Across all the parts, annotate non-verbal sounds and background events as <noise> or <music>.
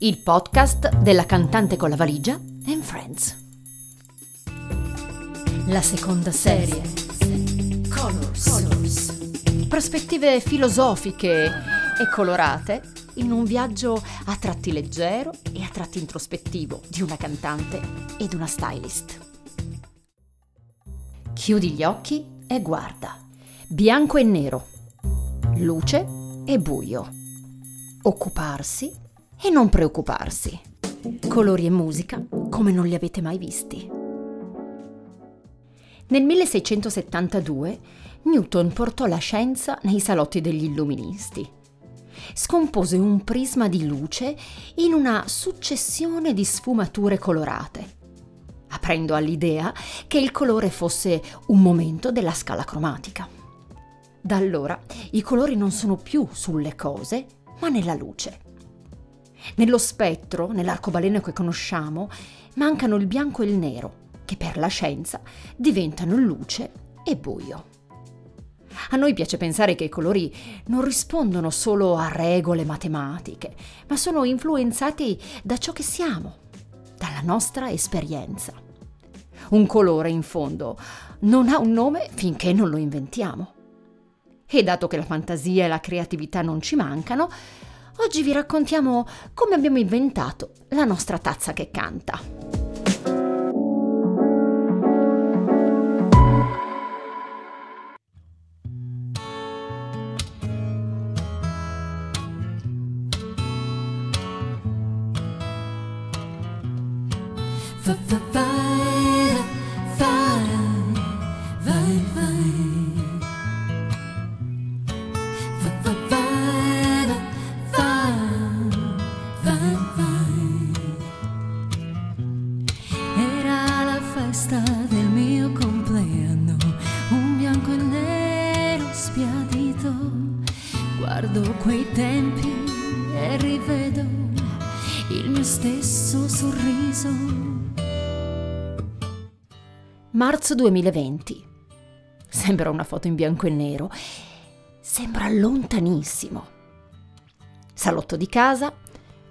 il podcast della cantante con la valigia and Friends. La seconda serie. Colors. Colors. Prospettive filosofiche e colorate in un viaggio a tratti leggero e a tratti introspettivo di una cantante ed una stylist. Chiudi gli occhi e guarda. Bianco e nero. Luce e buio. Occuparsi e non preoccuparsi. Colori e musica come non li avete mai visti. Nel 1672 Newton portò la scienza nei salotti degli illuministi. Scompose un prisma di luce in una successione di sfumature colorate, aprendo all'idea che il colore fosse un momento della scala cromatica. Da allora i colori non sono più sulle cose, ma nella luce. Nello spettro, nell'arcobaleno che conosciamo, mancano il bianco e il nero, che per la scienza diventano luce e buio. A noi piace pensare che i colori non rispondono solo a regole matematiche, ma sono influenzati da ciò che siamo, dalla nostra esperienza. Un colore, in fondo, non ha un nome finché non lo inventiamo. E dato che la fantasia e la creatività non ci mancano, oggi vi raccontiamo come abbiamo inventato la nostra tazza che canta. Marzo 2020. Sembra una foto in bianco e nero. Sembra lontanissimo. Salotto di casa,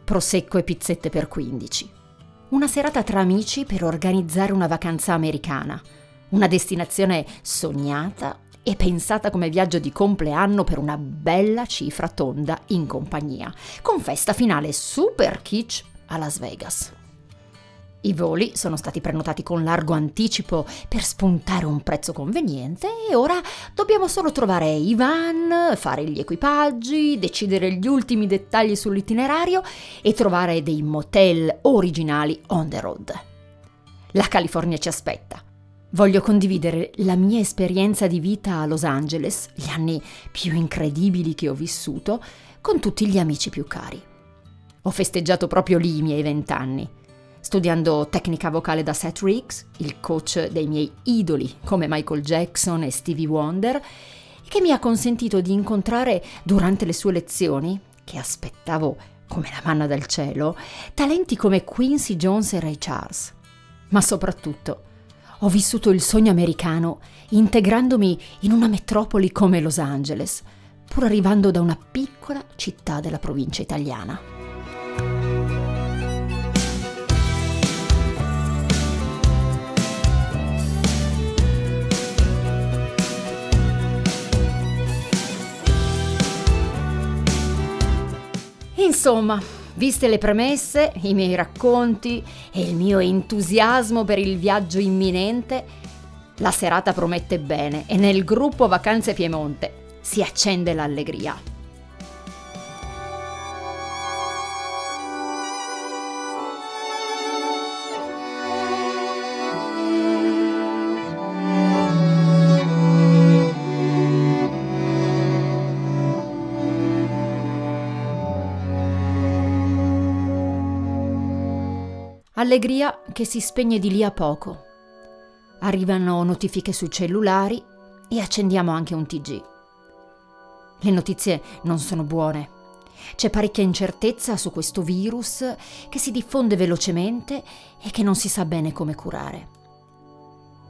prosecco e pizzette per 15. Una serata tra amici per organizzare una vacanza americana. Una destinazione sognata e pensata come viaggio di compleanno per una bella cifra tonda in compagnia, con festa finale super kitsch a Las Vegas. I voli sono stati prenotati con largo anticipo per spuntare un prezzo conveniente e ora dobbiamo solo trovare i van, fare gli equipaggi, decidere gli ultimi dettagli sull'itinerario e trovare dei motel originali on the road. La California ci aspetta Voglio condividere la mia esperienza di vita a Los Angeles, gli anni più incredibili che ho vissuto, con tutti gli amici più cari. Ho festeggiato proprio lì i miei vent'anni, studiando tecnica vocale da Seth Riggs, il coach dei miei idoli come Michael Jackson e Stevie Wonder, che mi ha consentito di incontrare durante le sue lezioni, che aspettavo come la manna dal cielo, talenti come Quincy Jones e Ray Charles. Ma soprattutto ho vissuto il sogno americano integrandomi in una metropoli come Los Angeles, pur arrivando da una piccola città della provincia italiana. Insomma, Viste le premesse, i miei racconti e il mio entusiasmo per il viaggio imminente, la serata promette bene e nel gruppo Vacanze Piemonte si accende l'allegria. Allegria che si spegne di lì a poco. Arrivano notifiche sui cellulari e accendiamo anche un TG. Le notizie non sono buone. C'è parecchia incertezza su questo virus che si diffonde velocemente e che non si sa bene come curare.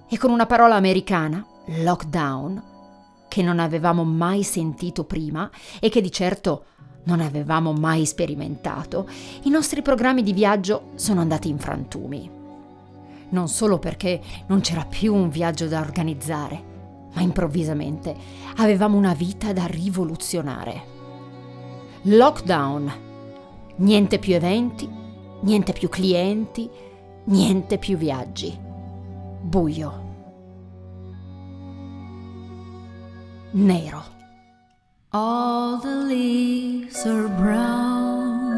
E con una parola americana, lockdown, che non avevamo mai sentito prima e che di certo non avevamo mai sperimentato, i nostri programmi di viaggio sono andati in frantumi. Non solo perché non c'era più un viaggio da organizzare, ma improvvisamente avevamo una vita da rivoluzionare. Lockdown. Niente più eventi, niente più clienti, niente più viaggi. Buio. Nero. All the leaves are brown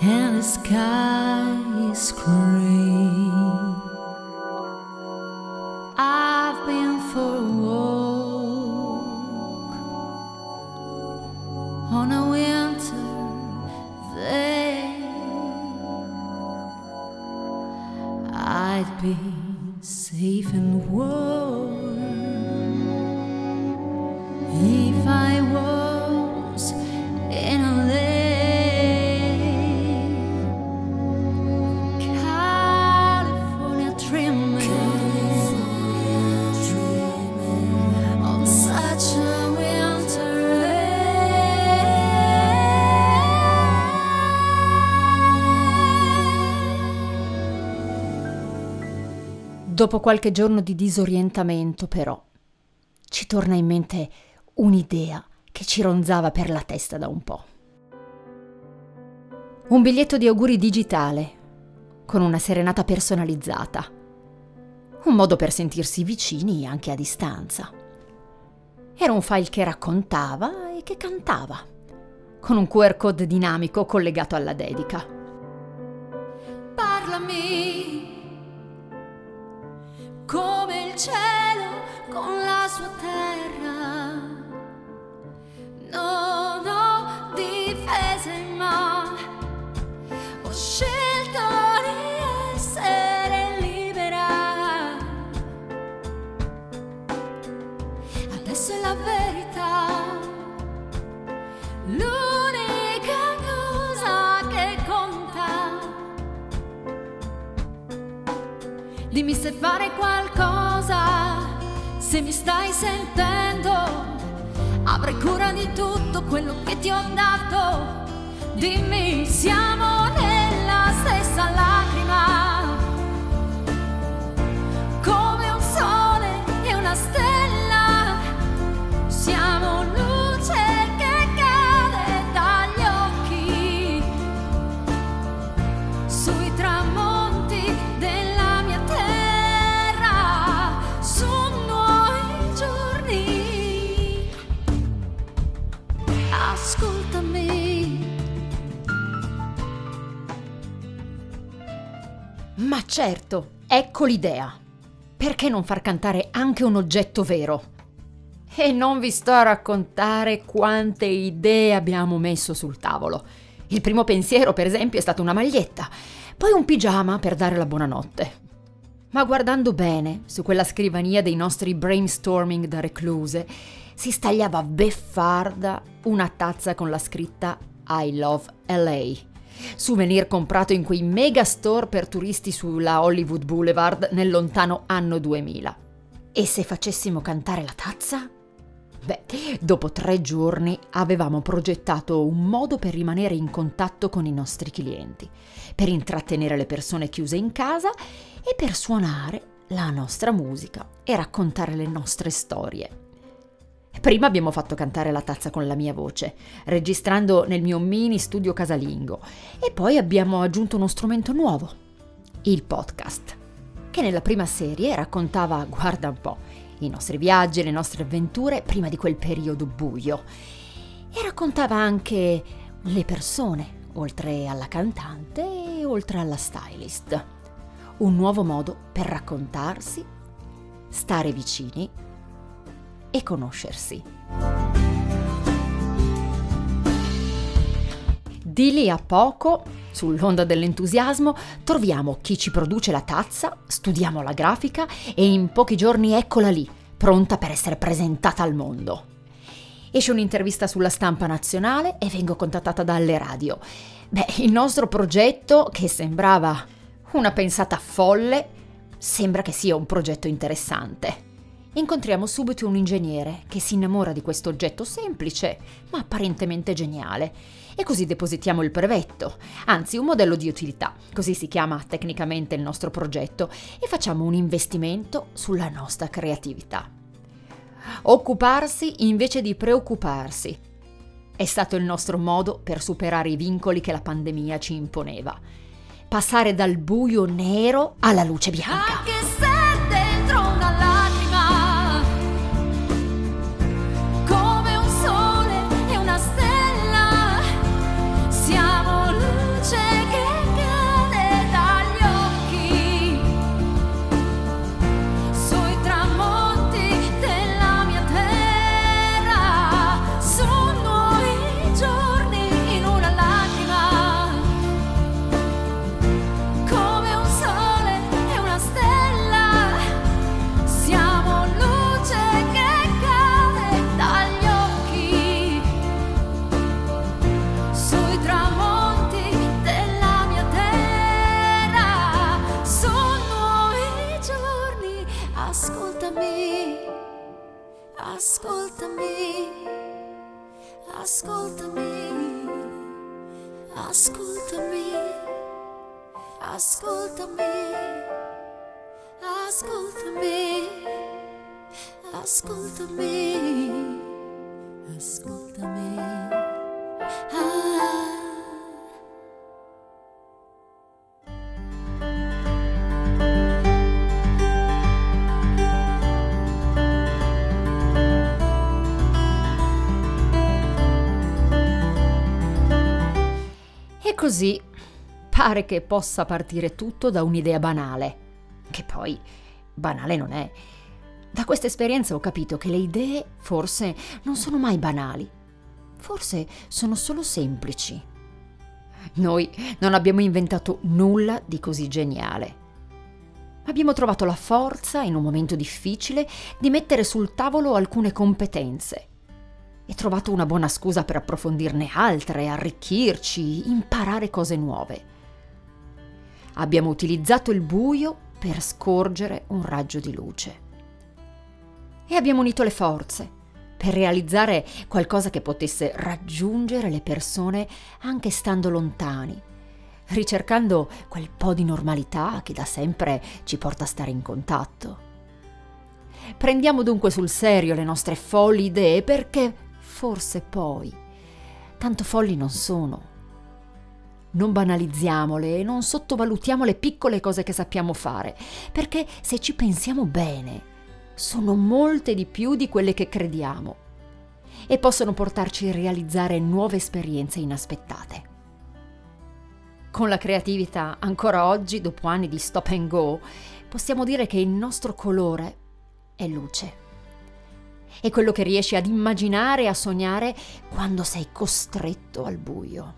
and the sky is gray. I've been for a walk on a winter day. I'd be safe and warm Dopo qualche giorno di disorientamento, però, ci torna in mente un'idea che ci ronzava per la testa da un po'. Un biglietto di auguri digitale, con una serenata personalizzata. Un modo per sentirsi vicini anche a distanza. Era un file che raccontava e che cantava, con un QR code dinamico collegato alla dedica. Parlami come il cielo con la sua terra. Non ho Dimmi se fare qualcosa, se mi stai sentendo, avrai cura di tutto quello che ti ho dato. Dimmi, siamo nella stessa lacrima, come un sole e una stella. Certo, ecco l'idea. Perché non far cantare anche un oggetto vero? E non vi sto a raccontare quante idee abbiamo messo sul tavolo. Il primo pensiero, per esempio, è stata una maglietta, poi un pigiama per dare la buonanotte. Ma guardando bene, su quella scrivania dei nostri brainstorming da recluse, si stagliava beffarda una tazza con la scritta I love LA. Souvenir comprato in quei mega store per turisti sulla Hollywood Boulevard nel lontano anno 2000. E se facessimo cantare la tazza? Beh, dopo tre giorni avevamo progettato un modo per rimanere in contatto con i nostri clienti, per intrattenere le persone chiuse in casa e per suonare la nostra musica e raccontare le nostre storie. Prima abbiamo fatto cantare la tazza con la mia voce, registrando nel mio mini studio casalingo, e poi abbiamo aggiunto uno strumento nuovo, il podcast, che nella prima serie raccontava, <laughs> guarda un po', i nostri viaggi le nostre avventure prima di quel periodo buio, e raccontava anche le persone, oltre alla cantante e oltre alla stylist. Un nuovo modo per raccontarsi, stare vicini e conoscersi. Di lì a poco, sull'onda dell'entusiasmo, troviamo chi ci produce la tazza, studiamo la grafica e in pochi giorni eccola lì, pronta per essere presentata al mondo. Esce un'intervista sulla stampa nazionale e vengo contattata dalle radio. Beh, il nostro progetto, che sembrava una pensata folle, sembra che sia un progetto interessante. Incontriamo subito un ingegnere che si innamora di questo oggetto semplice ma apparentemente geniale e così depositiamo il brevetto, anzi un modello di utilità, così si chiama tecnicamente il nostro progetto, e facciamo un investimento sulla nostra creatività. Occuparsi invece di preoccuparsi. È stato il nostro modo per superare i vincoli che la pandemia ci imponeva. Passare dal buio nero alla luce bianca. Ascoltami, ascoltami, ascoltami, ascoltami. Ascoltami, ascoltami, ascoltami, ascoltami. Ah. Così pare che possa partire tutto da un'idea banale, che poi banale non è. Da questa esperienza ho capito che le idee forse non sono mai banali, forse sono solo semplici. Noi non abbiamo inventato nulla di così geniale. Abbiamo trovato la forza, in un momento difficile, di mettere sul tavolo alcune competenze e trovato una buona scusa per approfondirne altre, arricchirci, imparare cose nuove. Abbiamo utilizzato il buio per scorgere un raggio di luce. E abbiamo unito le forze per realizzare qualcosa che potesse raggiungere le persone anche stando lontani, ricercando quel po' di normalità che da sempre ci porta a stare in contatto. Prendiamo dunque sul serio le nostre folli idee perché forse poi tanto folli non sono. Non banalizziamole e non sottovalutiamo le piccole cose che sappiamo fare, perché se ci pensiamo bene, sono molte di più di quelle che crediamo e possono portarci a realizzare nuove esperienze inaspettate. Con la creatività, ancora oggi, dopo anni di stop and go, possiamo dire che il nostro colore è luce. È quello che riesci ad immaginare e a sognare quando sei costretto al buio.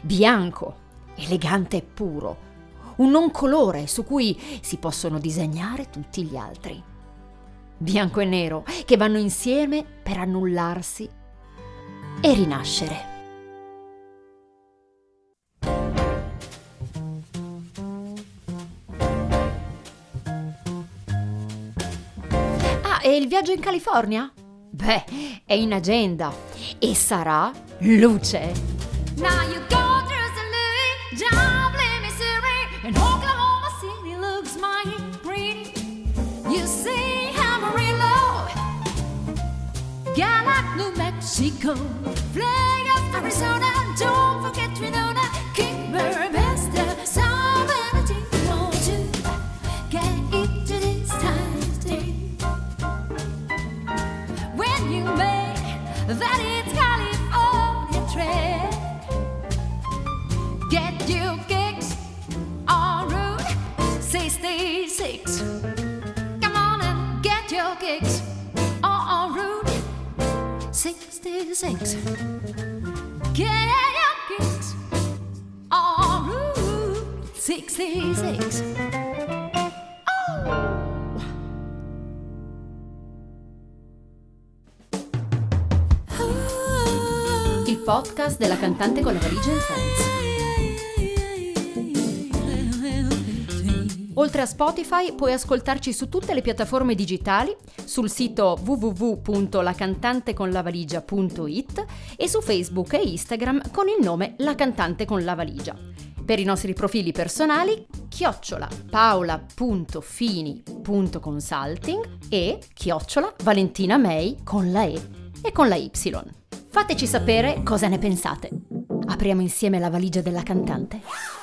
Bianco, elegante e puro, un non colore su cui si possono disegnare tutti gli altri. Bianco e nero che vanno insieme per annullarsi e rinascere. E il viaggio in California? Beh, è in agenda e sarà luce. Now you go through. Louis, Joplin, Missouri, and Oklahoma City looks mighty pretty. You see Amarillo, Gallup, New Mexico, Vegas, Arizona, 66. Oh. Il podcast della cantante con la valigia in Friends. Oltre a Spotify puoi ascoltarci su tutte le piattaforme digitali, sul sito www.lacantanteconlavaligia.it e su Facebook e Instagram con il nome La Cantante con la Valigia. Per i nostri profili personali, chiocciola paola.fini.consulting e chiocciola Valentina May con la E e con la Y. Fateci sapere cosa ne pensate. Apriamo insieme la valigia della cantante.